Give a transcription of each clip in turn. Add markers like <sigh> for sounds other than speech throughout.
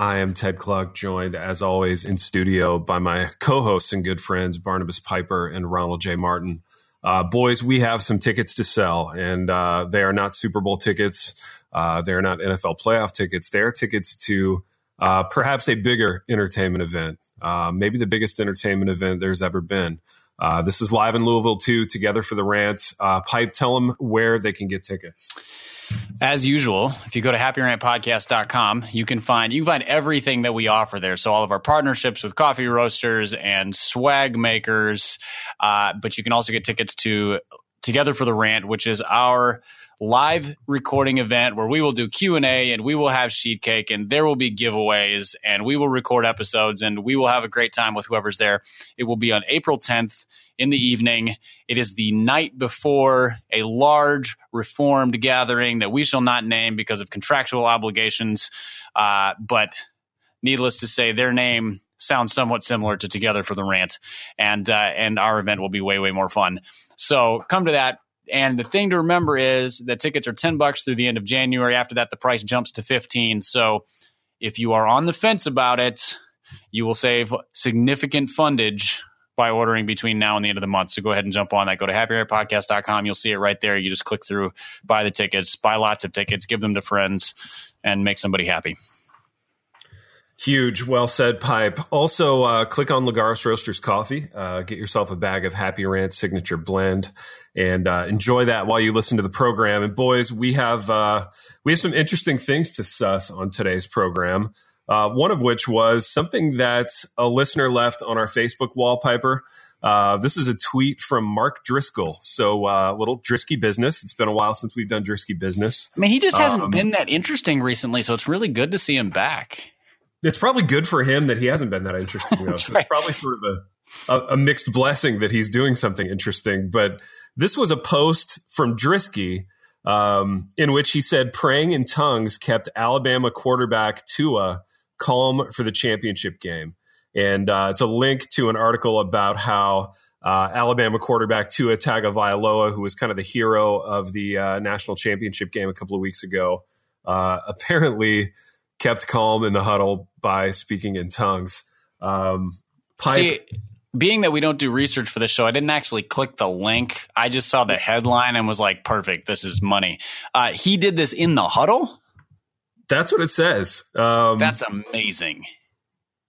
I am Ted Clark, joined as always in studio by my co hosts and good friends, Barnabas Piper and Ronald J. Martin. Uh, boys, we have some tickets to sell, and uh, they are not Super Bowl tickets. Uh, they are not NFL playoff tickets. They are tickets to uh, perhaps a bigger entertainment event, uh, maybe the biggest entertainment event there's ever been. Uh, this is live in Louisville, too, together for the rant. Pipe, tell them where they can get tickets. As usual, if you go to happyrantpodcast.com, you can find you can find everything that we offer there. So all of our partnerships with coffee roasters and swag makers, uh, but you can also get tickets to Together for the Rant, which is our live recording event where we will do q&a and we will have sheet cake and there will be giveaways and we will record episodes and we will have a great time with whoever's there. It will be on april 10th in the evening. It is the night before a large reformed gathering that we shall not name because of contractual obligations. Uh, but needless to say their name sounds somewhat similar to together for the rant and uh, and our event will be way way more fun. So come to that and the thing to remember is that tickets are 10 bucks through the end of January. After that, the price jumps to 15. So if you are on the fence about it, you will save significant fundage by ordering between now and the end of the month. So go ahead and jump on that. Go to happyrantpodcast.com. You'll see it right there. You just click through, buy the tickets, buy lots of tickets, give them to friends, and make somebody happy. Huge, well said, pipe. Also, uh, click on Lagares Roasters Coffee. Uh, get yourself a bag of Happy Rant Signature Blend, and uh, enjoy that while you listen to the program. And boys, we have uh, we have some interesting things to suss on today's program. Uh, one of which was something that a listener left on our Facebook wallpaper. Uh, this is a tweet from Mark Driscoll. So, uh, little Drisky business. It's been a while since we've done Drisky business. I mean, he just hasn't um, been that interesting recently, so it's really good to see him back. It's probably good for him that he hasn't been that <laughs> interesting though. so it's probably sort of a, a, a mixed blessing that he's doing something interesting. But this was a post from Drisky um, in which he said praying in tongues kept Alabama quarterback Tua calm for the championship game. And uh, it's a link to an article about how uh, Alabama quarterback Tua Tagovailoa, who was kind of the hero of the uh, national championship game a couple of weeks ago, uh, <laughs> apparently kept calm in the huddle by speaking in tongues. Um, Pipe, See, being that we don't do research for the show, I didn't actually click the link. I just saw the headline and was like, perfect, this is money. Uh, he did this in the huddle? That's what it says. Um, That's amazing.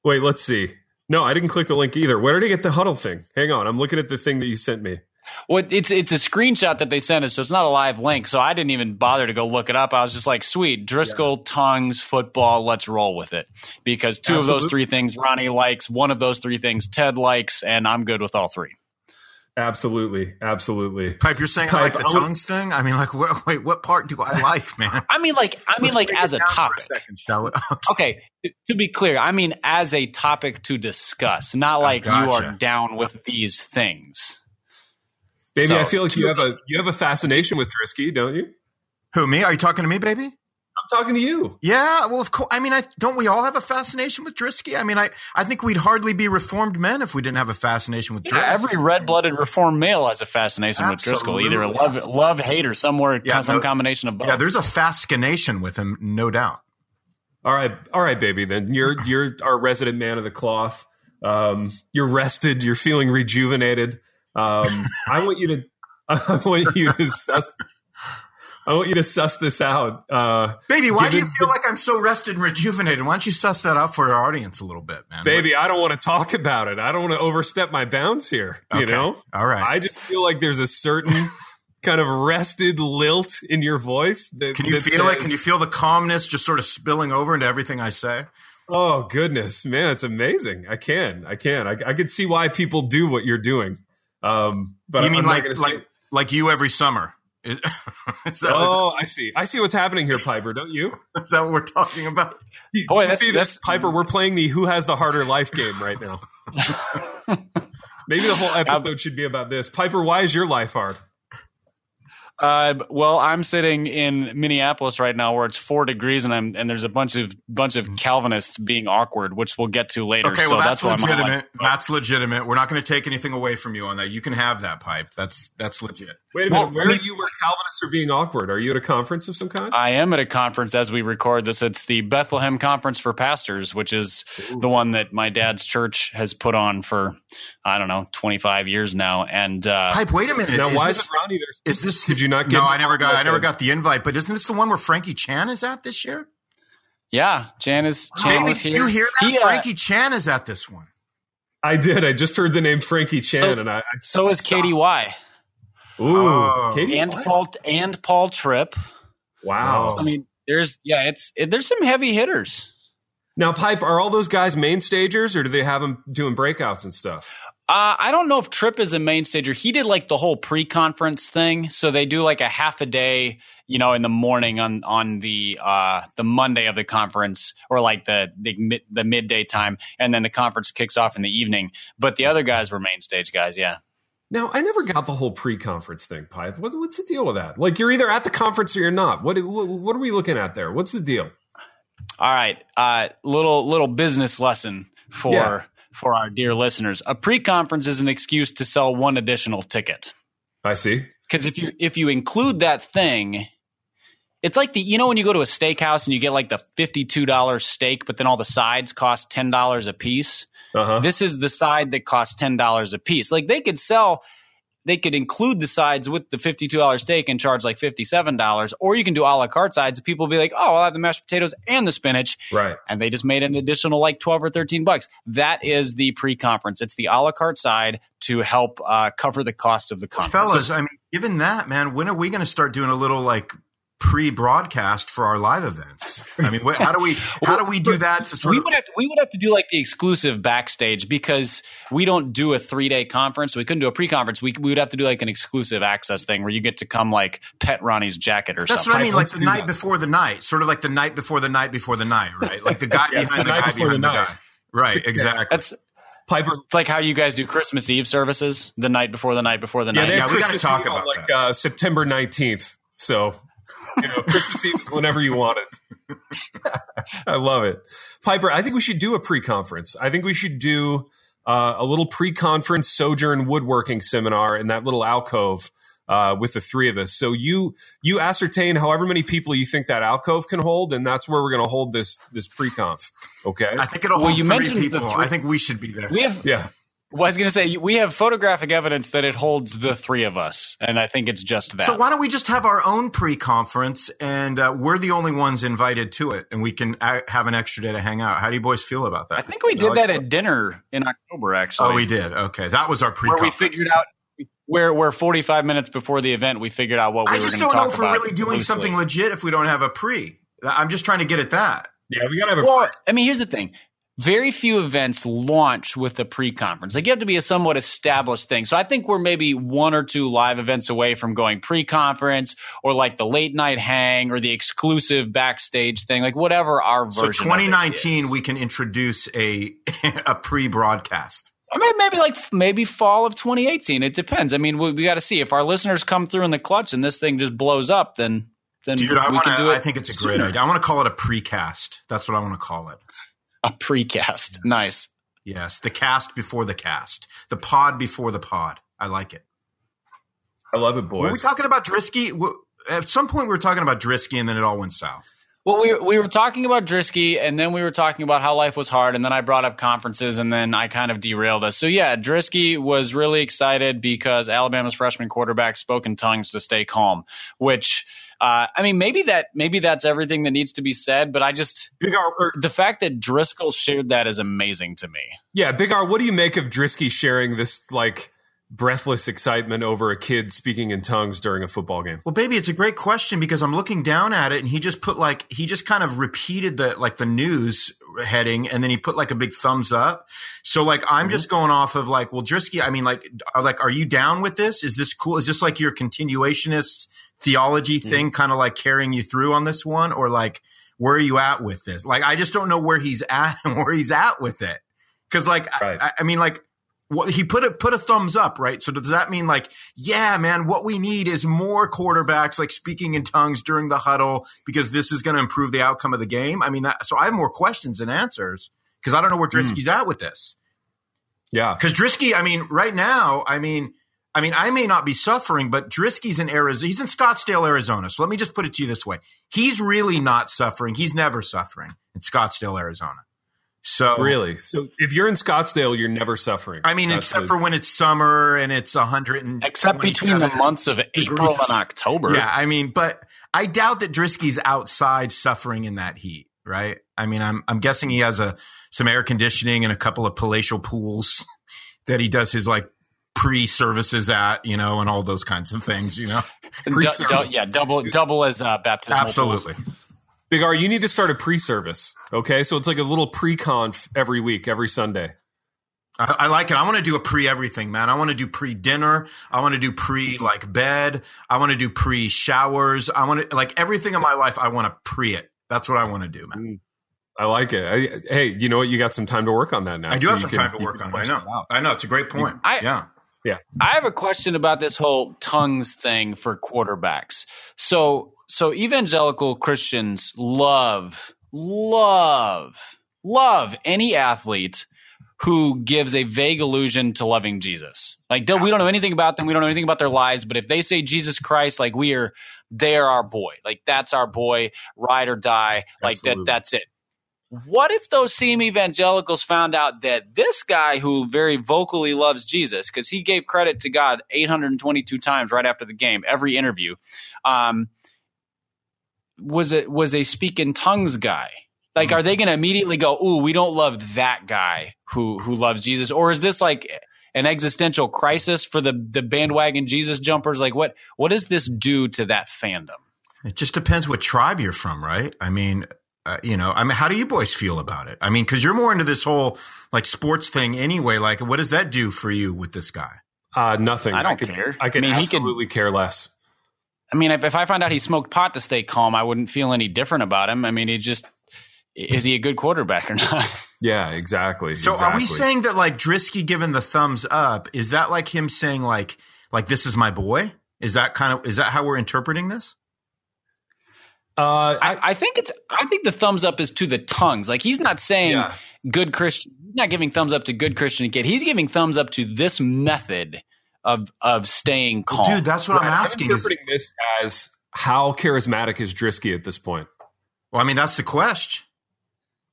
Wait, let's see. No, I didn't click the link either. Where did he get the huddle thing? Hang on, I'm looking at the thing that you sent me. Well, it's it's a screenshot that they sent us, so it's not a live link. So I didn't even bother to go look it up. I was just like, "Sweet, Driscoll, yeah. tongues, football, let's roll with it." Because two Absolutely. of those three things Ronnie likes, one of those three things Ted likes, and I'm good with all three. Absolutely, absolutely. Pipe, you're saying Pipe, I like the I tongues thing? I mean, like, wait, wait, what part do I like, man? I mean, like, I mean, Let's like as a topic. A second, shall we? <laughs> Okay. okay. to be clear, I mean as a topic to discuss, not like gotcha. you are down with these things. Baby, so, I feel like you have a you have a fascination with Drisky, don't you? Who me? Are you talking to me, baby? I'm talking to you. Yeah, well, of course. I mean, I, don't we all have a fascination with Drisky? I mean, I, I think we'd hardly be reformed men if we didn't have a fascination with yeah, Every red blooded reformed male has a fascination Absolutely. with Driscoll, either a love, love, hate, or somewhere yeah, some no, combination of both. Yeah, there's a fascination with him, no doubt. All right, all right, baby. Then you're you're our resident man of the cloth. Um, you're rested. You're feeling rejuvenated. Um, I want you to, <laughs> I want you to suss, I want you to suss this out. Uh, baby, why do you feel the, like I'm so rested and rejuvenated? Why don't you suss that out for our audience a little bit, man? Baby, what? I don't want to talk about it. I don't want to overstep my bounds here. Okay. You know? All right. I just feel like there's a certain <laughs> kind of rested lilt in your voice. That, can you feel says, it? Can you feel the calmness just sort of spilling over into everything I say? Oh goodness, man, it's amazing. I can, I can, I, I can see why people do what you're doing. Um, but you mean like like like you every summer? <laughs> oh, I see. I see what's happening here, Piper. Don't you? <laughs> Is that what we're talking about? Boy, that's, see that's Piper. We're playing the "Who has the harder life" game right now. <laughs> Maybe the whole episode should be about this. Piper, why is your life hard? Uh, well, I'm sitting in Minneapolis right now, where it's four degrees, and I'm and there's a bunch of bunch of Calvinists being awkward, which we'll get to later. Okay, so well that's, that's legitimate. Like, that's legitimate. We're not going to take anything away from you on that. You can have that pipe. That's that's legit. Wait a minute. Well, where are you? Where Calvinists are being awkward? Are you at a conference of some kind? I am at a conference as we record this. It's the Bethlehem Conference for Pastors, which is Ooh. the one that my dad's church has put on for I don't know 25 years now. And uh, pipe. Wait a minute. Now, is why this, is it Ronnie there? Is this? Did you not get? No, I never got. I never got the invite. But isn't this the one where Frankie Chan is at this year? Yeah, Chan is Chan was here. You hear that? He, uh, Frankie Chan is at this one. I did. I just heard the name Frankie Chan, so, and I, I so is KDY. Ooh, oh. And Paul and Paul Tripp. Wow. So, I mean, there's yeah, it's it, there's some heavy hitters. Now, Pipe, are all those guys main stagers, or do they have them doing breakouts and stuff? Uh, I don't know if Tripp is a main stager. He did like the whole pre-conference thing, so they do like a half a day, you know, in the morning on on the uh, the Monday of the conference, or like the the, the midday time, and then the conference kicks off in the evening. But the other guys were main stage guys, yeah. Now, I never got the whole pre-conference thing, Pipe. What, what's the deal with that? Like, you're either at the conference or you're not. What what, what are we looking at there? What's the deal? All right, uh, little little business lesson for. Yeah for our dear listeners. A pre-conference is an excuse to sell one additional ticket. I see. Because if you if you include that thing, it's like the you know when you go to a steakhouse and you get like the fifty two dollar steak, but then all the sides cost ten dollars a piece. Uh-huh. This is the side that costs ten dollars a piece. Like they could sell they could include the sides with the $52 steak and charge like $57 or you can do a la carte sides people will be like oh i'll have the mashed potatoes and the spinach right and they just made an additional like 12 or 13 bucks that is the pre-conference it's the a la carte side to help uh, cover the cost of the conference fellas i mean given that man when are we going to start doing a little like pre-broadcast for our live events. I mean, how do we <laughs> how do we do that? we would have to, we would have to do like the exclusive backstage because we don't do a three day conference. We couldn't do a pre-conference. We, we would have to do like an exclusive access thing where you get to come like pet Ronnie's jacket or That's something. That's what I mean, like the night that. before the night, sort of like the night before the night before the night, right? Like the guy <laughs> yeah, behind the, the guy behind the, the guy. Right, so, exactly. That's Piper. It's like how you guys do Christmas Eve services the night before the night before the yeah, night. Yeah, we got to talk about like uh, September nineteenth. So you know, Christmas Eve is whenever you want it. <laughs> I love it. Piper, I think we should do a pre conference. I think we should do uh, a little pre conference sojourn woodworking seminar in that little alcove. Uh, with the three of us, so you you ascertain however many people you think that alcove can hold, and that's where we're going to hold this this pre conf. Okay, I think it'll well, hold you three mentioned people. Three, I think we should be there. We have yeah. Well, I was going to say we have photographic evidence that it holds the three of us, and I think it's just that. So why don't we just have our own pre-conference, and uh, we're the only ones invited to it, and we can a- have an extra day to hang out. How do you boys feel about that? I think we did that at dinner in October, actually. Oh, we did. Okay, that was our pre-conference. Where we figured out where where 45 minutes before the event we figured out what we I were going to talk about. Just don't know if we're really doing loosely. something legit if we don't have a pre. I'm just trying to get at that. Yeah, we got to have a. Well. I mean, here's the thing very few events launch with a pre-conference. Like you have to be a somewhat established thing. So I think we're maybe one or two live events away from going pre-conference or like the late night hang or the exclusive backstage thing, like whatever our version. So 2019, we can introduce a <laughs> a pre-broadcast. I mean, maybe like maybe fall of 2018. It depends. I mean, we, we got to see if our listeners come through in the clutch and this thing just blows up. Then then Dude, we wanna, can do it. I think it's a sooner. great idea. I want to call it a precast. That's what I want to call it. A precast. Yes. Nice. Yes, the cast before the cast, the pod before the pod. I like it. I love it, boys. Were we talking about Drisky? At some point, we were talking about Drisky, and then it all went south. Well, we we were talking about Drisky, and then we were talking about how life was hard, and then I brought up conferences, and then I kind of derailed us. So yeah, Drisky was really excited because Alabama's freshman quarterback spoke in tongues to stay calm, which uh, I mean, maybe that maybe that's everything that needs to be said, but I just Big R, the fact that Driscoll shared that is amazing to me. Yeah, Big R, what do you make of Drisky sharing this like breathless excitement over a kid speaking in tongues during a football game? Well, baby, it's a great question because I'm looking down at it and he just put like he just kind of repeated the like the news heading and then he put like a big thumbs up. So like I'm mm-hmm. just going off of like, well, Drisky, I mean, like I was like, are you down with this? Is this cool? Is this like your continuationist theology mm-hmm. thing kind of like carrying you through on this one or like where are you at with this like i just don't know where he's at and <laughs> where he's at with it because like right. I, I, mean like he put a put a thumbs up, right? So does that mean like, yeah, man, what we need is more quarterbacks like speaking in tongues during the huddle because this is going to improve the outcome of the game? I mean, that, so I have more questions than answers because I don't know where Drisky's mm. at with this. Yeah, because Drisky, I mean, right now, I mean, I mean, I may not be suffering, but Drisky's in Arizona. He's in Scottsdale, Arizona. So let me just put it to you this way: he's really not suffering. He's never suffering in Scottsdale, Arizona. So really, so if you're in Scottsdale, you're never suffering. I mean, That's except the, for when it's summer and it's a hundred and except between the months of April and October. Yeah, I mean, but I doubt that Drisky's outside suffering in that heat, right? I mean, I'm I'm guessing he has a some air conditioning and a couple of palatial pools <laughs> that he does his like pre services at, you know, and all those kinds of things, you know. <laughs> Du- du- yeah, double double as uh, baptismal. Absolutely. Pools. Big R, you need to start a pre-service. Okay, so it's like a little pre-conf every week, every Sunday. I, I like it. I want to do a pre everything, man. I want to do pre dinner. I want to do pre like bed. I want to do pre showers. I want to like everything in my life. I want to pre it. That's what I want to do, man. Mm. I like it. I, hey, you know what? You got some time to work on that now. I do so have some can, time to work on it. I know. I know. It's a great point. I, yeah. Yeah. I have a question about this whole tongues thing for quarterbacks. So so evangelical Christians love, love, love any athlete who gives a vague allusion to loving Jesus. Like we don't know anything about them, we don't know anything about their lives, but if they say Jesus Christ, like we are, they are our boy. Like that's our boy, ride or die. Like Absolutely. that, that's it. What if those same evangelicals found out that this guy who very vocally loves Jesus, because he gave credit to God 822 times right after the game, every interview, um, was it was a speak in tongues guy. Like, are they going to immediately go, "Ooh, we don't love that guy who who loves Jesus," or is this like an existential crisis for the the bandwagon Jesus jumpers? Like, what what does this do to that fandom? It just depends what tribe you're from, right? I mean, uh, you know, I mean, how do you boys feel about it? I mean, because you're more into this whole like sports thing anyway. Like, what does that do for you with this guy? Uh, nothing. I don't I could, care. I can I mean, absolutely he could, care less. I mean, if, if I found out he smoked pot to stay calm, I wouldn't feel any different about him. I mean, he just is he a good quarterback or not? <laughs> Yeah, exactly. So exactly. are we saying that like Drisky giving the thumbs up, is that like him saying like like this is my boy? Is that kind of is that how we're interpreting this? Uh, I, I, think it's. I think the thumbs up is to the tongues. Like he's not saying yeah. good Christian. He's not giving thumbs up to good Christian kid. He's giving thumbs up to this method of of staying calm. Dude, that's what right. I'm asking. I'm interpreting is, this as how charismatic is Drisky at this point? Well, I mean, that's the question.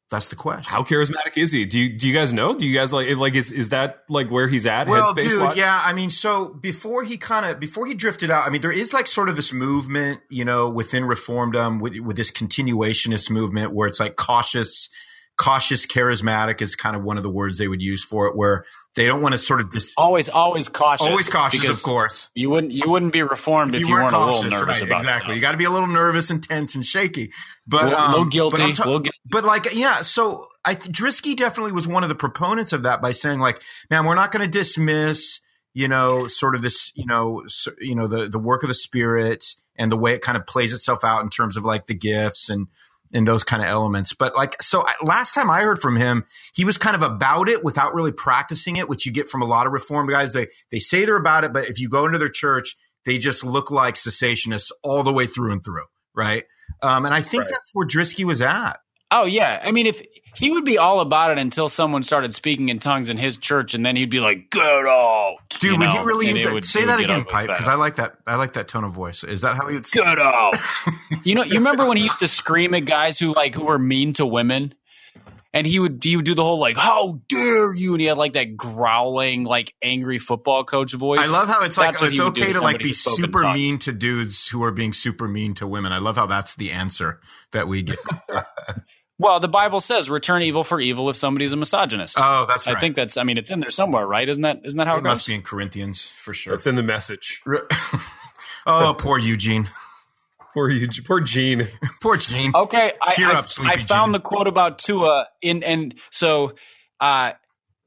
That's the question. How charismatic is he? Do you do you guys know? Do you guys like like is is that like where he's at? Well, dude, yeah. I mean, so before he kind of before he drifted out, I mean, there is like sort of this movement, you know, within Reformdom um, with with this continuationist movement where it's like cautious cautious charismatic is kind of one of the words they would use for it where they don't want to sort of dis- always always cautious. Always cautious of course. you wouldn't you wouldn't be reformed if, if you, weren't, weren't cautious, a little nervous right, about exactly. stuff. you got to be a little nervous and tense and shaky. But a little, um, guilty, but, ta- but, like yeah so I Drisky definitely was one of the proponents of that by saying like man we're not going to dismiss you know sort of this you know so, you know the the work of the spirit and the way it kind of plays itself out in terms of like the gifts and and those kind of elements. But like, so last time I heard from him, he was kind of about it without really practicing it, which you get from a lot of reform guys. They, they say they're about it, but if you go into their church, they just look like cessationists all the way through and through. Right. Um, and I think right. that's where Drisky was at. Oh yeah, I mean, if he would be all about it until someone started speaking in tongues in his church, and then he'd be like, "Get out, dude!" You would he really use that? Would, say that again, Pipe, because I like that. I like that tone of voice. Is that how he would? Say Get out. you know, you remember when he used to scream at guys who like who were mean to women, and he would he would do the whole like, "How dare you!" and he had like that growling, like angry football coach voice. I love how it's that's like it's okay to like be super mean to dudes who are being super mean to women. I love how that's the answer that we get. <laughs> Well, the Bible says return evil for evil if somebody's a misogynist. Oh, that's right. I think that's I mean it's in there somewhere, right? Isn't that isn't that how it, it must be in Corinthians for sure. It's in the message. <laughs> oh, poor Eugene. <laughs> Poor Eugene. Poor Gene. <laughs> poor Gene. Okay, Cheer I, up, I, I found Gene. the quote about Tua in and so uh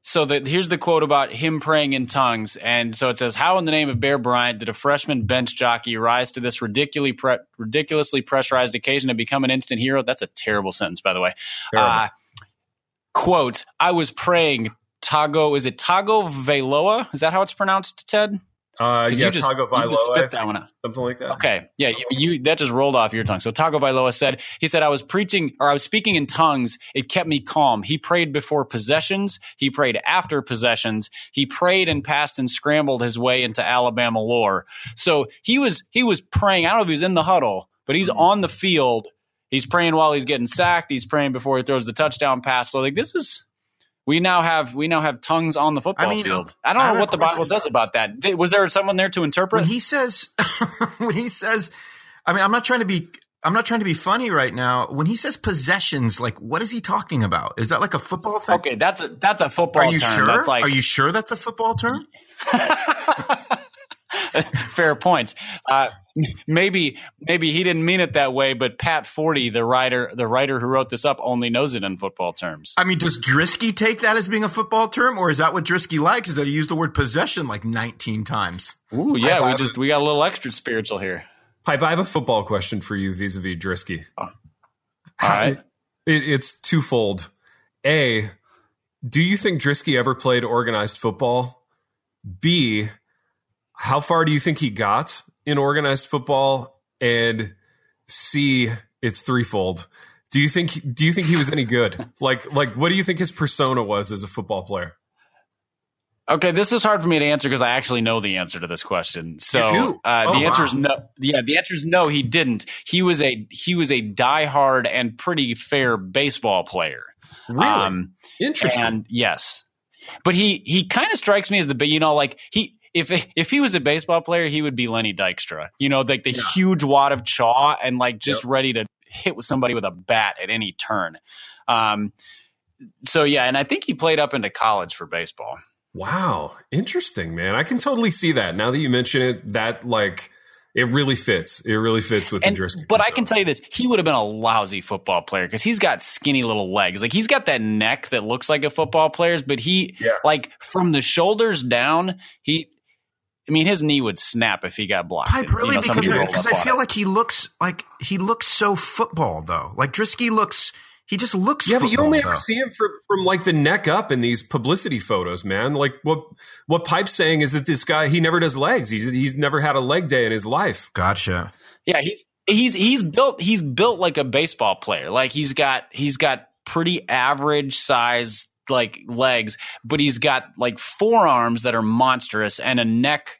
so the, here's the quote about him praying in tongues. And so it says, How in the name of Bear Bryant did a freshman bench jockey rise to this ridiculously, pre- ridiculously pressurized occasion to become an instant hero? That's a terrible sentence, by the way. Uh, quote, I was praying Tago. Is it Tagovailoa? Is that how it's pronounced, Ted? Uh, yeah, you just, Tagovailoa, you just spit that one out. something like that. Okay, yeah, you, you, that just rolled off your tongue. So Tagovailoa said he said I was preaching or I was speaking in tongues. It kept me calm. He prayed before possessions. He prayed after possessions. He prayed and passed and scrambled his way into Alabama lore. So he was he was praying. I don't know if he was in the huddle, but he's on the field. He's praying while he's getting sacked. He's praying before he throws the touchdown pass. So like this is we now have we now have tongues on the football I mean, field. I I don't have know what the Bible says about that. Did- Was there someone there to interpret? when he says <laughs> when he says i mean i'm not trying to be i'm not trying to be funny right now when he says possessions like what is he talking about is that like a football thing okay, that's a that's a football are you term. sure That's like are you sure that's a football term <laughs> fair points. Uh, maybe maybe he didn't mean it that way, but Pat Forde, the writer the writer who wrote this up, only knows it in football terms. i mean does drisky take that as being a football term or is that what drisky likes is that he used the word possession like 19 times Ooh, yeah, I we have just we got a little extra spiritual here. Pipe, I have a football question for you vis-a-vis Drisky. Oh. All right. <laughs> It, it's twofold. A, do you think Drisky ever played organized football? B, how far do you think he got in organized football? And C, it's threefold. Do you think do you think he was any good? <laughs> Like like what do you think his persona was as a football player? Okay, this is hard for me to answer because I actually know the answer to this question. So? Uh, Oh, the answer is wow. no. Yeah, the answer is no. He didn't. He was a he was a diehard and pretty fair baseball player. Really? Um, Interesting. And yes, but he he kind of strikes me as the big, you know, like he if if he was a baseball player, he would be Lenny Dykstra. You know, like the huge wad of chaw and like just ready to hit with somebody with a bat at any turn. Um, so yeah, and I think he played up into college for baseball. Wow, interesting, man. I can totally see that. Now that you mention it, that like it really fits. It really fits with And, the Driscoll. but I can tell you this: he would have been a lousy football player because he's got skinny little legs. Like he's got that neck that looks like a football player's, but he Yeah. like from the shoulders down, he. I mean, his knee would snap if he got blocked. Pipe really You know, because, I, because I feel it. like he looks like he looks so football though. Like Drisky looks, he just looks. Yeah, but you only though. ever see him from, from like the neck up in these publicity photos, man. Like what what Pipe's saying is that this guy he never does legs. He's he's never had a leg day in his life. Gotcha. Yeah, he he's he's built he's built like a baseball player. Like he's got he's got pretty average size like legs, but he's got like forearms that are monstrous and a neck.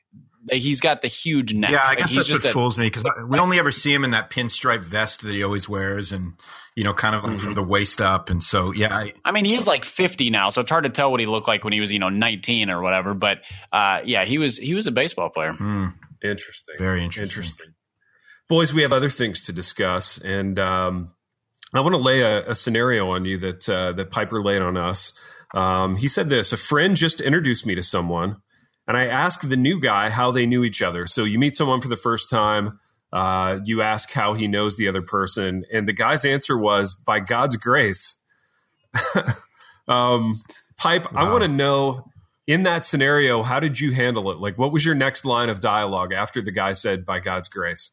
He's got the huge neck. Yeah, I guess he's that's what just a- fools me because we only ever see him in that pinstripe vest that he always wears, and you know, kind of like Mm-hmm. from the waist up. And so, yeah, I, I mean, he's like 50 now, so it's hard to tell what he looked like when he was, you know, 19 or whatever. But uh, yeah, he was he was a baseball player. hmm, Interesting. very interesting. Interesting. Boys, we have other things to discuss, and um, I want to lay a, a scenario on you that uh, that Piper laid on us. Um, he said this: a friend just introduced me to someone, and I asked the new guy how they knew each other. So you meet someone for the first time, uh, you ask how he knows the other person, and the guy's answer was by God's grace. <laughs> um, Pipe, I want to know in that scenario, how did you handle it? Like, what was your next line of dialogue after the guy said by God's grace?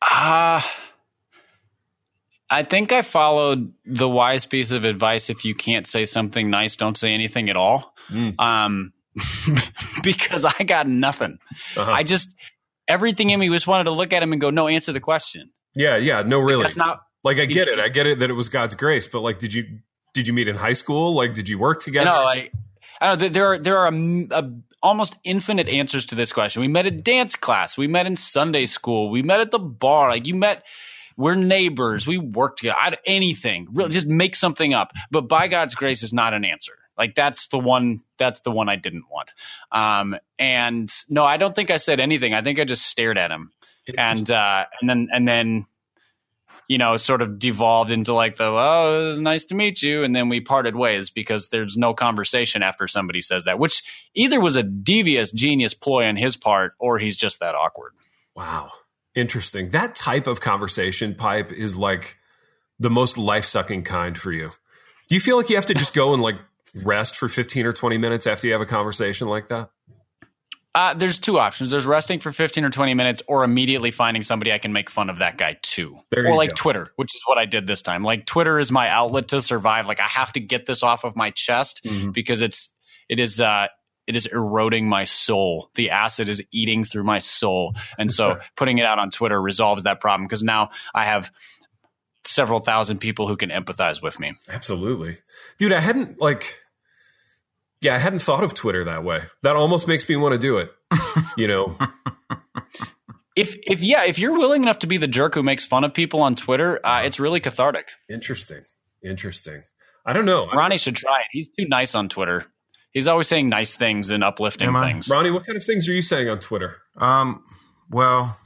Ah. I think I followed the wise piece of advice if you can't say something nice, don't say anything at all. Mm. Um, <laughs> because I got nothing. Uh-huh. I just, everything in me just wanted to look at him and go, no, answer the question. yeah, yeah, no, really. That's not, like, I get it. I get it that it was God's grace, but like, did you did you meet in high school? Like, did you work together? like, I don't know, there are, there are a, a, almost infinite answers to this question. We met at dance class. We met in Sunday school. We met at the bar. Like you met, we're neighbors. We work together. I, anything, really, just make something up. But by God's grace is not an answer. Like that's the one. That's the one I didn't want. Um, and no, I don't think I said anything. I think I just stared at him, and uh, and then and then, you know, sort of devolved into like the oh, it was nice to meet you, and then we parted ways because there's no conversation after somebody says that, which either was a devious genius ploy on his part or he's just that awkward. Wow. Interesting. That type of conversation pipe is like the most life sucking kind for you. Do you feel like you have to just go and like rest for 15 or 20 minutes after you have a conversation like that? Uh, there's two options. There's resting for 15 or 20 minutes or immediately finding somebody I can make fun of that guy too. Or like go. Twitter, which is what I did this time. Like Twitter is my outlet to survive. Like I have to get this off of my chest Mhm. because it's it is uh it is eroding my soul. The acid is eating through my soul. And so putting it out on Twitter resolves that problem because now I have several thousand people who can empathize with me. Absolutely. Dude, I hadn't like yeah, I hadn't thought of Twitter that way. That almost makes me want to do it. <laughs> You know, If if yeah, if you're willing enough to be the jerk who makes fun of people on Twitter, uh, it's really cathartic. interesting. Interesting. I don't know. Ronnie should try it. He's too nice on Twitter. He's always saying nice things and uplifting Am I? things. Ronnie, what kind of things are you saying on Twitter? Um, well,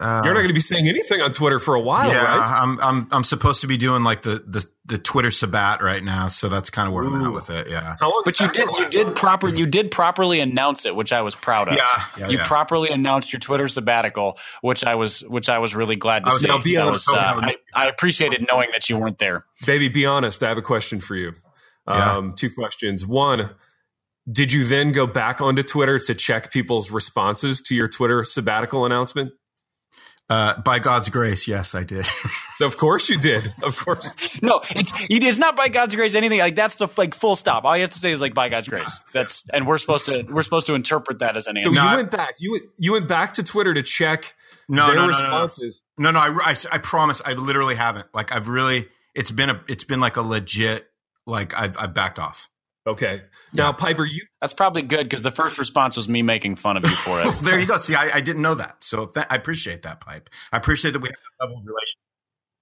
uh, You're not going to be saying anything on Twitter for a while, yeah, right? I'm I'm I'm supposed to be doing like the the, the Twitter sabbat right now, so that's kind of where I'm at with it. Yeah. How long But you did you did proper you did properly announce it, which I was proud of. Yeah, yeah, you yeah. properly announced your Twitter sabbatical, which I was which I was really glad to I was- see. be That honest, was, uh, I, I appreciated knowing that you weren't there. Baby, be honest. I have a question for you. Yeah. Um, two questions. One, did you then go back onto Twitter to check people's responses to your Twitter sabbatical announcement? Uh, by God's grace, yes, I did. <laughs> Of course you did. Of course. <laughs> No, it's it's not by God's grace anything like that's the like full stop. All you have to say is like by God's grace. That's and we're supposed to we're supposed to interpret that as an answer. So answer. you I- went back. You went- you went back to Twitter to check No, their no, no, no, no. responses. No, no, I, I, I promise, I literally haven't. Like, I've really, it's been a, it's been like a legit, like I've, I've backed off. Okay. Now, Piper, you That's probably good because the first response was me making fun of you for it. <laughs> there you go. See, I, I didn't know that, so th- I appreciate that, pipe. I appreciate that we have a double relation.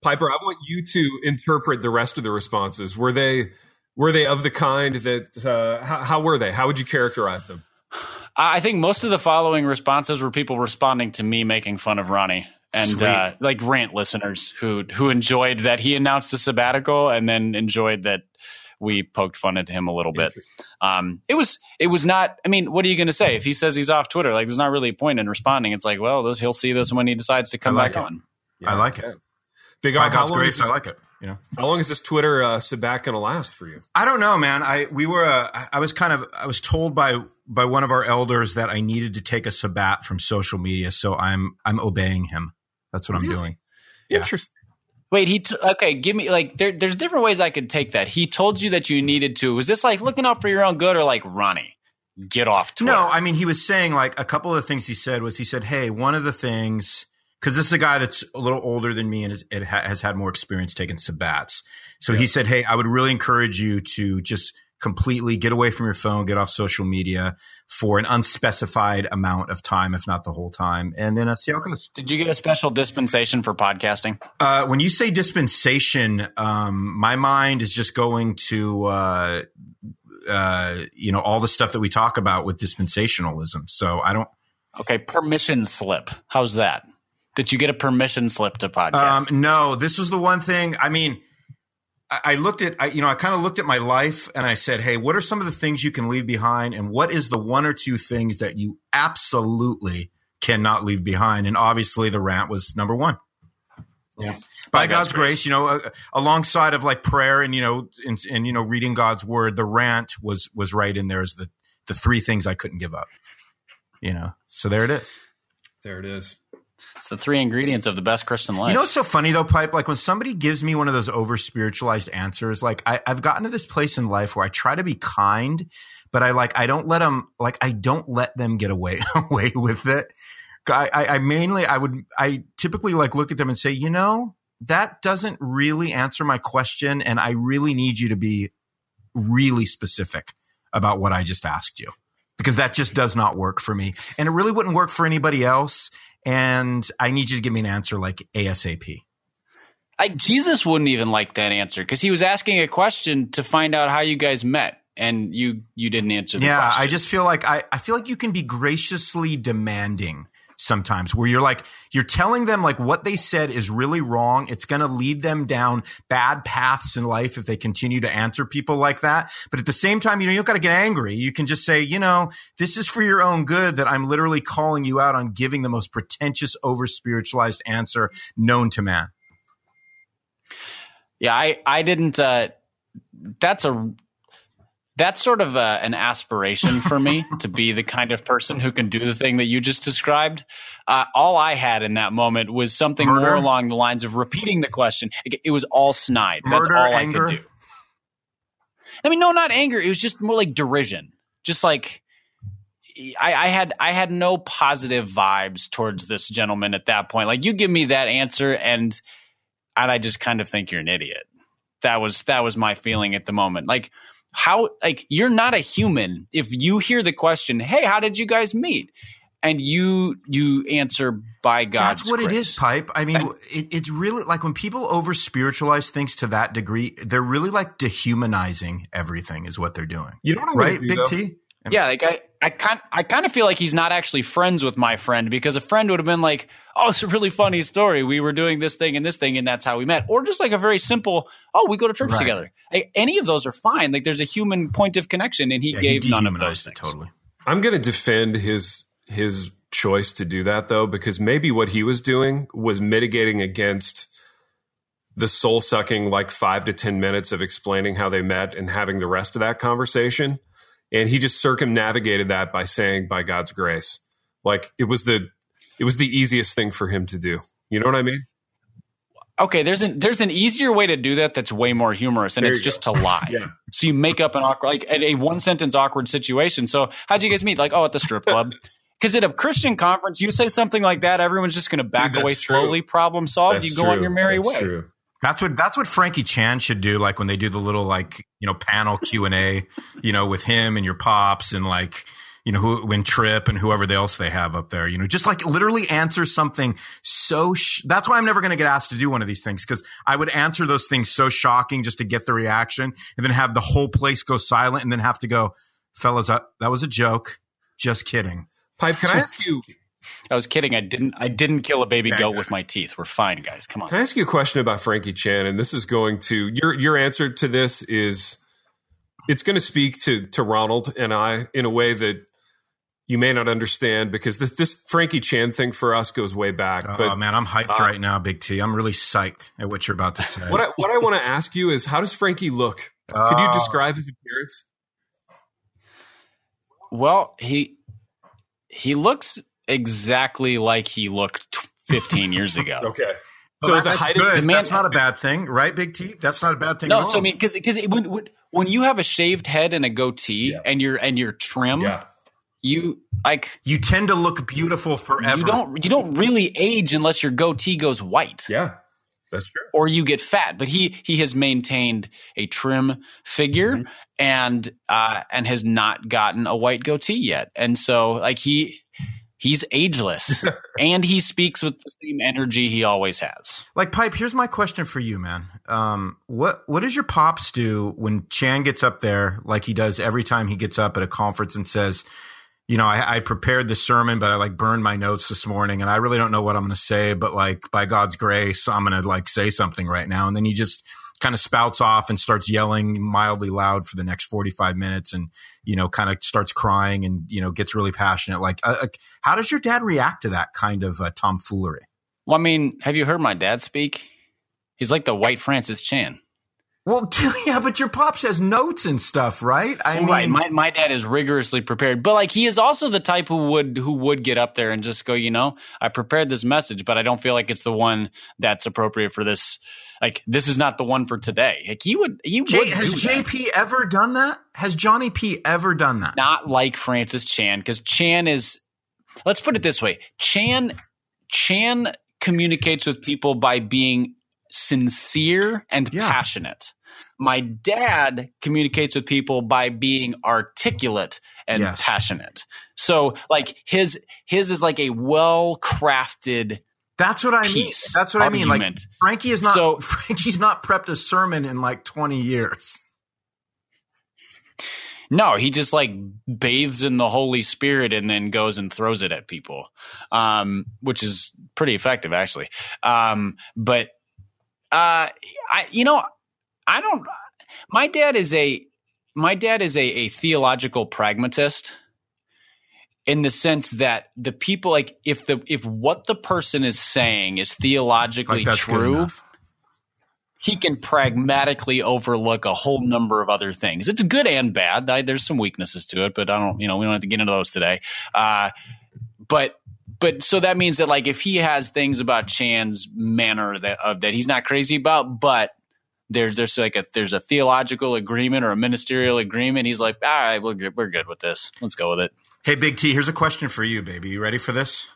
Piper, I want you to interpret the rest of the responses. Were they were they of the kind that uh, how, how were they? How would you characterize them? I I think most of the following responses were people responding to me making fun of Ronnie. And uh, like rant listeners who who enjoyed that he announced a sabbatical and then enjoyed that we poked fun at him a little bit. Um, it was it was not. I mean, what are you going to say if he says he's off Twitter? Like, there's not really a point in responding. It's like, well, this, he'll see this when he decides to come like back it. on. I like it. Big By R, how God's grace, this, I like it. You know, how long is this Twitter uh, sabbat going to last for you? I don't know, man. I we were, uh, I was kind of, I was told by by one of our elders that I needed to take a sabbat from social media, so I'm I'm obeying him. That's what I'm Really? doing. Yeah. Interesting. Wait, he t- okay? Give me like there, there's different ways I could take that. He told you that you needed to. Was this like looking out for your own good or like Ronnie? Get off Twitter. No, I mean he was saying like a couple of the things he said was he said, "Hey, one of the things because this is a guy that's a little older than me and is, it ha- has had more experience taking sabbats. So he said, "Hey, I would really encourage you to just completely get away from your phone, get off social media for an unspecified amount of time, if not the whole time, and then uh, see how it goes." Did you get a special dispensation for podcasting? Uh, when you say dispensation, um, my mind is just going to, uh, uh, you know, all the stuff that we talk about with dispensationalism. So I don't. Okay, permission slip. How's that? Did you get a permission slip to podcast? Um, no, this was the one thing. I mean, I, looked at, I, you know, I kind of looked at my life and I said, hey, what are some of the things you can leave behind? And what is the one or two things that you absolutely cannot leave behind? And obviously, the rant was number one. Yeah. By, God's, grace, you know, uh, alongside of like prayer and you know, and, and you know, reading God's word, the rant was was right in there as the the three things I couldn't give up. You know, so there it is. There it is. It's the three ingredients of the best Christian life. You know what's so funny though, Pipe? Like when somebody gives me one of those over spiritualized answers, like I, I've gotten to this place in life where I try to be kind, but I like I don't let them like I don't let them get away <laughs> away with it. I, I, I mainly I would I typically like look at them and say, you know, that doesn't really answer my question, and I really need you to be really specific about what I just asked you because that just does not work for me, and it really wouldn't work for anybody else. And I need you to give me an answer like ASAP. I, Jesus wouldn't even like that answer because he was asking a question to find out how you guys met, and you you didn't answer the yeah, question. I just feel like I, I feel like you can be graciously demanding sometimes where you're like you're telling them like what they said is really wrong. It's going to lead them down bad paths in life if they continue to answer people like that. But at the same time you know you don't got to get angry. You can just say you know this is for your own good that i'm literally calling you out on giving the most pretentious over spiritualized answer known to man. Yeah, I I didn't. Uh, that's a that's sort of a, an aspiration for me to be the kind of person who can do the thing that you just described. Uh, all I had in that moment was something Murder. more along the lines of repeating the question. It, was all snide. That's Murder, all anger. I could do. I mean, no, not anger. It was just more like derision. Just like I, I, had I had no positive vibes towards this gentleman at that point. Like you give me that answer and and I just kind of think you're an idiot. That was that was my feeling at the moment. Like how like you're not a human if you hear the question, "Hey, how did you guys meet?" and you you answer by God. That's what grace. it is, pipe. I mean, and, it, it's really like when people over spiritualize things to that degree, they're really like dehumanizing everything. Is what they're doing. You know what I'm right, do, Big though? T. Yeah, like I, I kind, I kind of feel like he's not actually friends with my friend because a friend would have been like, "Oh, it's a really funny story. We were doing this thing and this thing, and that's how we met." Or just like a very simple, "Oh, we go to church right. together." Like, any of those are fine. Like, there's a human point of connection, and he yeah, gave he none of those things. Totally. I'm going to defend his his choice to do that though, because maybe what he was doing was mitigating against the soul sucking like five to ten minutes of explaining how they met and having the rest of that conversation and he just circumnavigated that by saying by god's grace like it was the it was the easiest thing for him to do you know what i mean okay there's an there's an easier way to do that that's way more humorous and there it's just go. to lie <laughs> yeah. so you make up an awkward like a one sentence awkward situation so how'd you guys meet like oh at the strip club <laughs> because at a Christian conference, you say something like that, everyone's just going to back Dude, away slowly. Problem solved. That's you go true. on your merry that's way. True. That's what that's what Frankie Chan should do. Like when they do the little like you know panel <laughs> Q and A, you know, with him and your pops and like you know who when Tripp and whoever else they have up there. You know, just like literally answer something so. Sh- that's why I'm never going to get asked to do one of these things because I would answer those things so shocking just to get the reaction, and then have the whole place go silent, and then have to go, fellas, that, that was a joke. Just kidding. Pipe, can I ask you? I was kidding. I didn't. I didn't kill a baby goat with my teeth. We're fine, guys. Come on. Can I ask you a question about Frankie Chan? And this is going to your your answer to this is it's going to speak to to Ronald and I in a way that you may not understand because this this Frankie Chan thing for us goes way back. Oh but, man, I'm hyped uh, right now, Big T. I'm really psyched at what you're about to say. What I, what I want to ask you is, how does Frankie look? Uh, Could you uh, describe his appearance? Well, he he looks exactly like he looked 15 years ago. <laughs> okay. So well, the height of man, that's not a bad thing, right, Big T? That's not a bad thing. No, so I mean, because because when, when you have a shaved head and a goatee yeah. and you're and you're trim, yeah. you like you tend to look beautiful forever. You don't you don't really age unless your goatee goes white. Yeah, that's true. Or you get fat, but he he has maintained a trim figure mm-hmm. and uh and has not gotten a white goatee yet, and so like he he's ageless <laughs> and he speaks with the same energy he always has. Like Pipe, here's my question for you, man. Um, what what does your pops do when Chan gets up there like he does every time he gets up at a conference and says, you know, I, I prepared the sermon, but I like burned my notes this morning and I really don't know what I'm going to say, but like by God's grace, I'm going to like say something right now. And then he just kind of spouts off and starts yelling mildly loud for the next 45 minutes and you know kind of starts crying and you know gets really passionate like uh, how does your dad react to that kind of uh, tomfoolery well i mean have you heard my dad speak he's like the white francis chan well, <laughs> yeah, but your pops has notes and stuff, right? I mean, right. My my dad is rigorously prepared, but like he is also the type who would who would get up there and just go, you know, I prepared this message, but I don't feel like it's the one that's appropriate for this like this is not the one for today. Like he would he J- would has JP ever done that? Has Johnny P ever done that? Not like Francis Chan because Chan is. Let's put it this way: Chan Chan communicates with people by being sincere and yeah. passionate. My dad communicates with people by being articulate and yes. passionate. So like his his is like a well crafted that's what I mean. That's what argument. I mean. Like Frankie is not so, <laughs> Frankie's not prepped a sermon in like 20 years. No, he just like bathes in the Holy Spirit and then goes and throws it at people, um, which is pretty effective actually. Um, but uh, I, you know, I don't. My dad is a my dad is a, a theological pragmatist in the sense that the people like if the if what the person is saying is theologically like true he can pragmatically overlook a whole number of other things. It's good and bad. I, there's some weaknesses to it, but I don't, you know, we don't have to get into those today. Uh, but but so that means that like if he has things about Chan's manner that uh, that he's not crazy about, but there's there's like a there's a theological agreement or a ministerial agreement. He's like, all right, we're good, we're good with this. Let's go with it. Hey, Big T, here's a question for you, baby. You ready for this?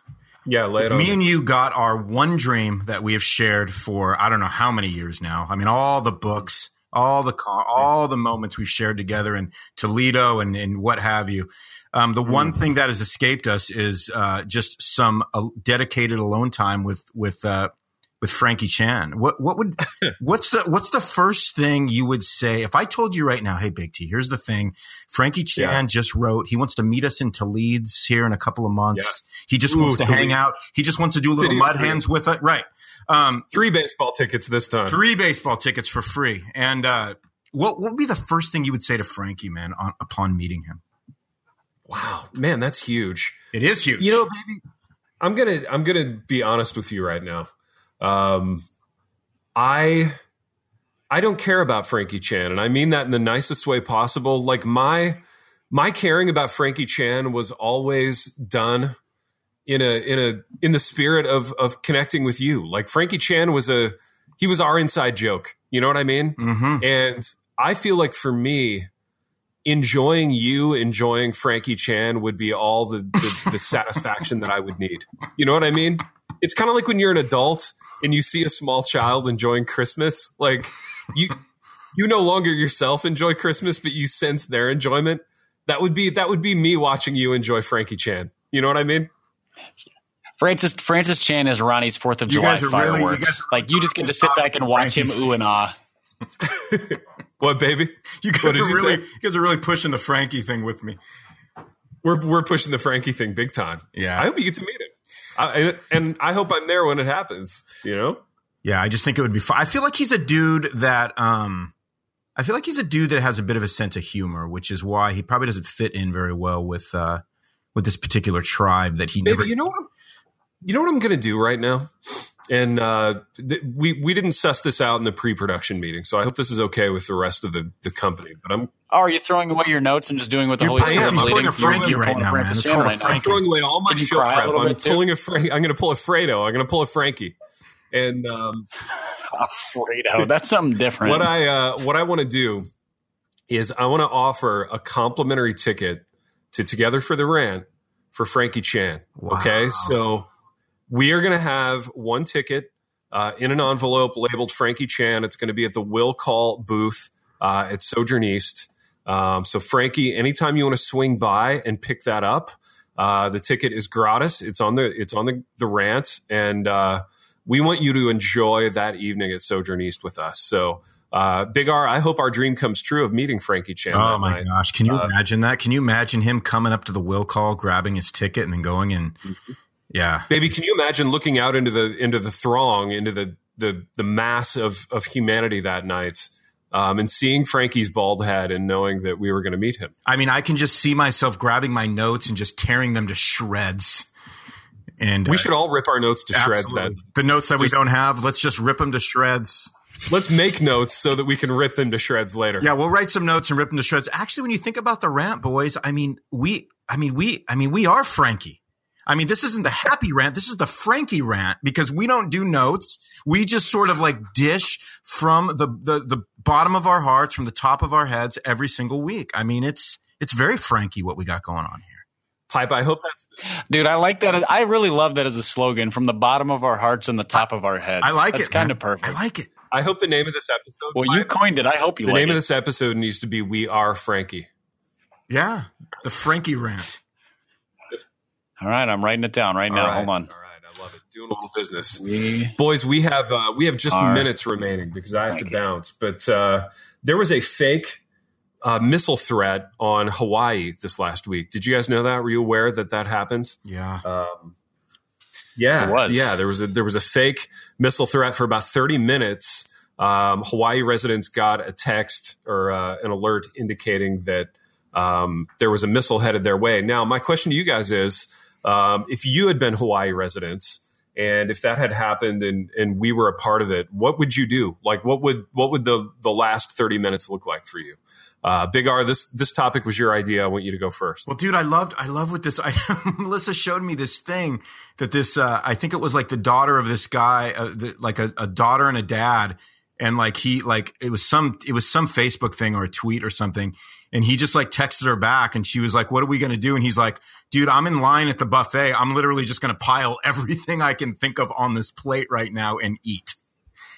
Yeah, lay me and you got our one dream that we have shared for I don't know how many years now. I mean, all the books, all the all the moments we've shared together in Toledo and, and what have you. Um, the one thing that has escaped us is uh, just some uh, dedicated alone time with with uh, with Frankie Chan. What what would <laughs> what's the what's the first thing you would say if I told you right now? Hey, Big T, here's the thing. Frankie Chan Yeah. just wrote. He wants to meet us in Toledo here in a couple of months. He just Ooh, wants to hang out. He just wants to do a little Mud Hens with it. Right. Um, Three baseball tickets this time. three baseball tickets for free. And uh, what what would be the first thing you would say to Frankie, man, on, upon meeting him? Wow, man, that's huge. It is huge. You know, baby, I'm gonna I'm gonna be honest with you right now. Um, I I don't care about Frankie Chan, and I mean that in the nicest way possible. Like my my caring about Frankie Chan was always done in a in a in the spirit of of connecting with you. Like Frankie Chan was a he was our inside joke. You know what I mean? hmm And I feel like for me, enjoying you, enjoying Frankie Chan would be all the, the, the <laughs> satisfaction that I would need. You know what I mean? It's kind of like when you're an adult and you see a small child enjoying Christmas. Like you, you no longer yourself enjoy Christmas, but you sense their enjoyment. That would be that would be me watching you enjoy Frankie Chan. You know what I mean? Francis Francis Chan is Ronnie's Fourth of You July guys are really- you fireworks. are like you just get to sit back and watch him ooh and ah. <laughs> What, baby? You What guys did are you really say? you guys are really pushing the Frankie thing with me. We're we're pushing the Frankie thing big time. Yeah. I hope you get to meet him. I, and, and I hope I'm there when it happens. You know. Yeah, I just think it would be fun. I feel like he's a dude that um I feel like he's a dude that has a bit of a sense of humor, which is why he probably doesn't fit in very well with uh with this particular tribe that he Baby, never you know what? I'm, you know what I'm going to do right now, and uh, th- we we didn't suss this out in the pre-production meeting, so I hope this is okay with the rest of the the company. But I'm Oh, are you throwing away your notes and just doing what the You're Holy pulling- Spirit's he's leading? pulling a Frankie right now, Francis man. It's Chan called a right now. Frankie. I'm throwing away all my Did show prep. I'm bit, too? pulling a Fra- I'm going to pull a Fredo. I'm going to pull a Frankie, and um, <laughs> Alfredo. That's something different. what I uh, what I want to do is I want to offer a complimentary ticket to Together for the Rant for Frankie Chan. Okay, so we are going to have one ticket uh, in an envelope labeled Frankie Chan. It's going to be at the Will Call booth uh, at Sojourn East. Um, so Frankie, anytime you want to swing by and pick that up, uh, the ticket is gratis. It's on the it's on the the rant, and uh, we want you to enjoy that evening at Sojourn East with us. So. Uh, Big R, I hope our dream comes true of meeting Frankie Chan. Oh my night. gosh! Can you Uh, imagine that? Can you imagine him coming up to the will call, grabbing his ticket, and then going and yeah, Baby, can you imagine looking out into the into the throng, into the the the mass of of humanity that night, um, and seeing Frankie's bald head and knowing that we were going to meet him? I mean, I can just see myself grabbing my notes and just tearing them to shreds. And We uh, should all rip our notes to shreds. Then the notes that we don't have, let's just rip them to shreds. let's make notes so that we can rip them to shreds later. Yeah, we'll write some notes and rip them to shreds. Actually, when you think about the rant, boys, I mean, we, I mean, we, I mean, we are Frankie. I mean, this isn't the happy rant. This is the Frankie rant because we don't do notes. We just sort of like dish from the, the, the bottom of our hearts, from the top of our heads every single week. I mean, it's, it's very Frankie what we got going on here. Pipe. I hope that's Dude, I like that. I really love that as a slogan from the bottom of our hearts and the top of our heads. I like That's it. kind man. of perfect. I like it. I hope the name of this episode. well, you coined it. I hope you the like name it. of this episode needs to be "We Are Frankie." Yeah. The Frankie rant. All right, I'm writing it down right now. All right. Hold on. All right, I love it. Doing a little business. We Boys, we have uh, we have just All right. minutes remaining because I have to Thank you. bounce. But uh, there was a fake uh, missile threat on Hawaii this last week. Did you guys know that? Were you aware that that happened? Yeah. Um, yeah, It was. yeah. There was a there was a fake missile threat for about thirty minutes. Um, Hawaii residents got a text or uh, an alert indicating that um, there was a missile headed their way. Now, my question to you guys is: um, if you had been Hawaii residents And if that had happened and and we were a part of it, what would you do? Like what would what would the the last 30 minutes look like for you? Uh, Big R, this this topic was your idea. I want you to go first. Well, dude, I loved I love what this. I, <laughs> Melissa showed me this thing that this. Uh, I think it was like the daughter of this guy, uh, the, like a, a daughter and a dad, and like he like it was some it was some Facebook thing or a tweet or something, and he just like texted her back, and she was like, "What are we gonna do?" And he's like, "Dude, I'm in line at the buffet. I'm literally just gonna pile everything I can think of on this plate right now and eat."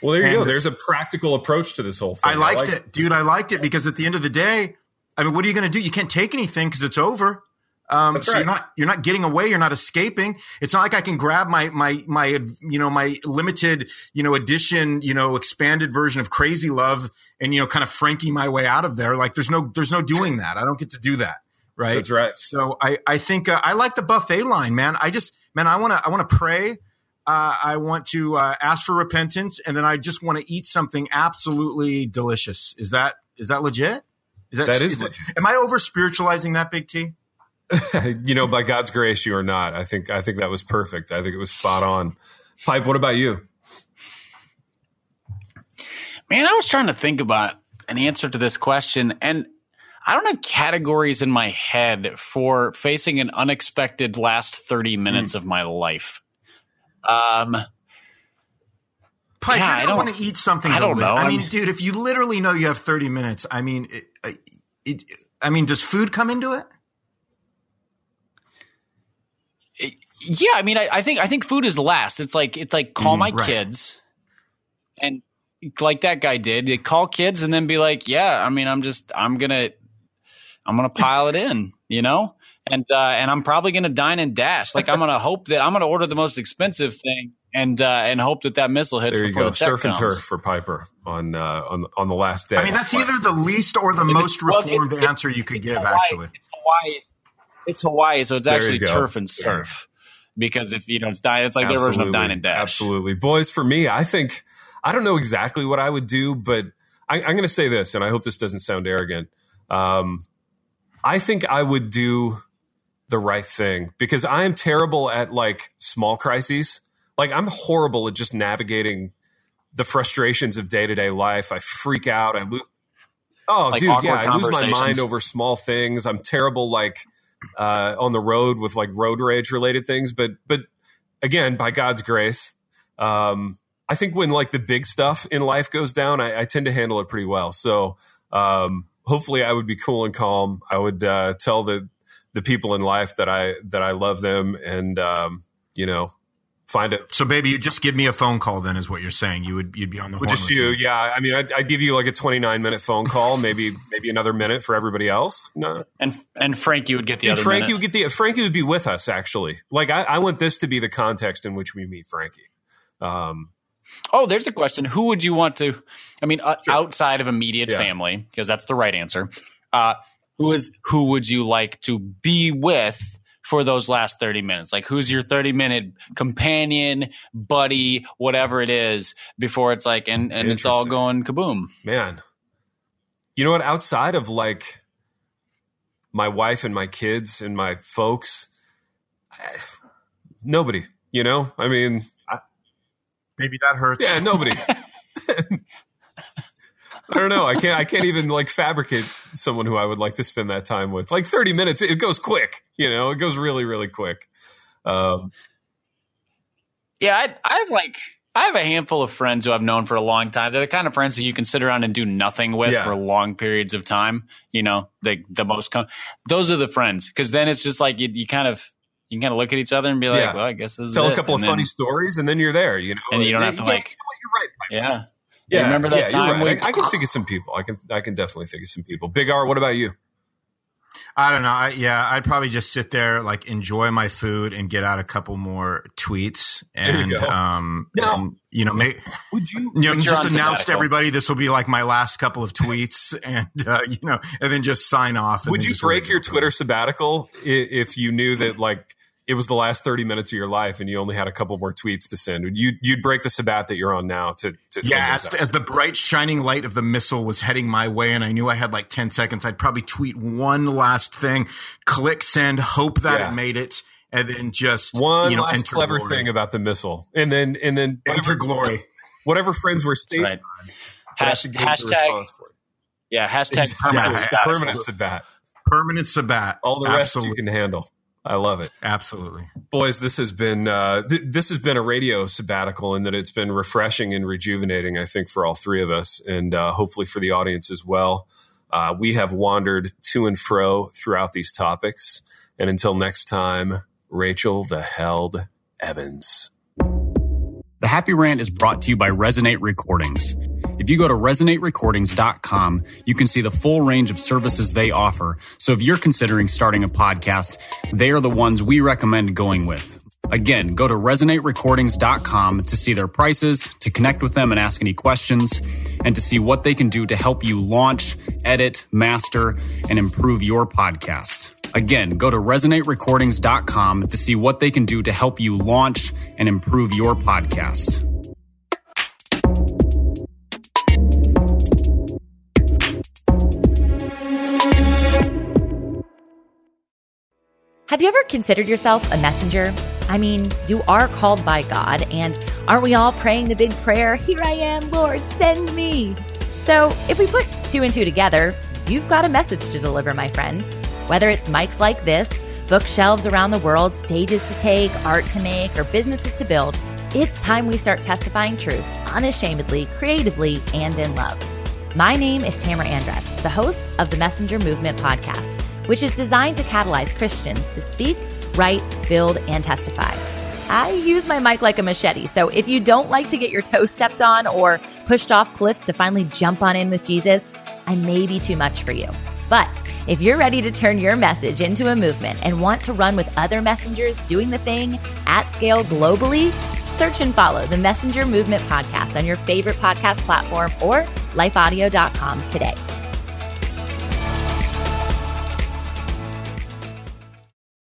Well, there you and go. There's a practical approach to this whole thing. I liked, I liked it, dude. I liked it because at the end of the day, I mean, what are you going to do? You can't take anything because it's over. Um, That's so right. you're not you're not getting away. You're not escaping. It's not like I can grab my my my you know my limited you know edition you know expanded version of Crazy Love and you know kind of Frankie my way out of there. Like there's no there's no doing that. I don't get to do that. Right. That's right. So I I think uh, I like the buffet line, man. I just man I want to I want to pray uh, I want to uh, ask for repentance, and then I just want to eat something absolutely delicious. Is that is that legit? Is that, that is, is am I over spiritualizing that big T? <laughs> you know, by God's grace, you are not. I think I think that was perfect. I think it was spot on. Pipe, what about you? Man, I was trying to think about an answer to this question, and I don't have categories in my head for facing an unexpected last 30 minutes mm. of my life. Um, yeah, I don't, want to eat something. I don't know. I mean, dude, if you literally know you have 30 minutes, I mean, it, it, I mean, does food come into it? Yeah, I mean, I, I, think I think food is last. It's like it's like call mm, my right. kids, and like that guy did, they call kids and then be like, yeah, I mean, I'm just I'm gonna I'm gonna pile it in, you know and uh, and I'm probably going to dine and dash. Like I'm going to hope that I'm going to order the most expensive thing and uh, and hope that that missile hits. There you go, the surf and turf for Piper on uh, on on the last day. I mean, that's either the least or the most reformed well, answer you could give. Hawaii. Actually, it's Hawaii. It's Hawaii, so it's actually turf and surf. Yeah. Because if you know it's dine, it's like Absolutely. their version of dine and dash. Absolutely, boys. For me, I think I don't know exactly what I would do, but I, am going to say this, and I hope this doesn't sound arrogant. Um, I think I would do the right thing because I am terrible at like small crises. Like I'm horrible at just navigating the frustrations of day to day life. I freak out. I lose. Oh, like dude, yeah, I lose my mind over small things. I'm terrible, like uh, on the road with like road rage related things. But but again, by God's grace, um, I think when like the big stuff in life goes down, I, I tend to handle it pretty well. So um, hopefully, I would be cool and calm. I would uh, tell the the people in life that I that I love them and um, you know find it. So, baby, you just give me a phone call. Then is what you're saying? You would you'd be on the well, just you, yeah. I mean, I'd, I'd, give you like a 29 minute phone call, maybe maybe another minute for everybody else. No, and and Frank, you would get the and other. Frank, minute. you would get the Frankie would be with us actually. Like I, I want this to be the context in which we meet Frankie. Um, Oh, there's a question. Who would you want to? I mean, uh, sure. outside of immediate yeah. family, because that's the right answer. Uh, who is who would you like to be with for those last 30 minutes? Like who's your 30 minute companion, buddy, whatever it is before it's like and, and it's all going kaboom. Man. You know what? Outside of like my wife and my kids and my folks, <sighs> nobody, you know? I mean, I, maybe that hurts. Yeah, nobody. <laughs> I don't know. I can't. I can't even like fabricate someone who I would like to spend that time with. Like thirty minutes, it goes quick. You know, it goes really, really quick. Um, yeah, I, I have like I have a handful of friends who I've known for a long time. They're the kind of friends who you can sit around and do nothing with yeah. for long periods of time. You know, the the most com- those are the friends because then it's just like you, you kind of you can kind of look at each other and be like, yeah. well, I guess this tell a couple and of then, funny stories, and then you're there. You know, and you don't have to like. you're right. Yeah. Yeah, remember that yeah, time? Right. I, I, can think of some people. I can I can definitely think of some people. Big R, what about you? I don't know. I, yeah, I'd probably just sit there, like enjoy my food, and get out a couple more tweets, and you um, now, and, you know, may, would you, you know, just announce to everybody this will be like my last couple of tweets, <laughs> and uh, you know, and then just sign off. Would you break your Twitter sabbatical if you knew that like it was the last 30 minutes of your life and you only had a couple more tweets to send, you'd, you'd break the sabbat that you're on now to, to yeah, as, as, the bright shining light of the missile was heading my way and I knew I had like 10 seconds, I'd probably tweet one last thing, click send, hope that yeah. it made it. and then just one you know, last clever glory. thing about the missile, and then and then enter glory. Whatever friends were staying, Right. Hash, Hash- the hashtag- response for it. Yeah, hashtag Yeah, permanent yeah, Scott. permanent sabat. Permanent sabbat. All the rest absolutely, you can handle. I love it. absolutely. boys this has been uh, th- this has been a radio sabbatical in that it's been refreshing and rejuvenating i think for all three of us and uh, hopefully for the audience as well uh, we have wandered to and fro throughout these topics and until next time rachel the held evans The Happy Rant is brought to you by Resonate Recordings. If you go to resonaterecordings.com, you can see the full range of services they offer. So if you're considering starting a podcast, they are the ones we recommend going with. Again, go to resonaterecordings.com to see their prices, to connect with them and ask any questions, and to see what they can do to help you launch, edit, master, and improve your podcast. Again, go to resonaterecordings.com to see what they can do to help you launch and improve your podcast. Have you ever considered yourself a messenger? I mean, you are called by God, and aren't we all praying the big prayer, Here I am, Lord, send me? So, if we put two and two together, you've got a message to deliver, my friend. Whether it's mics like this, bookshelves around the world, stages to take, art to make, or businesses to build, it's time we start testifying truth unashamedly, creatively, and in love. My name is Tamara Andress, the host of the Messenger Movement podcast, which is designed to catalyze Christians to speak, write, build, and testify. I use my mic like a machete, so if you don't like to get your toes stepped on or pushed off cliffs to finally jump on in with Jesus, I may be too much for you. But if you're ready to turn your message into a movement and want to run with other messengers doing the thing at scale globally, search and follow the Messenger Movement podcast on your favorite podcast platform or lifeaudio.com today.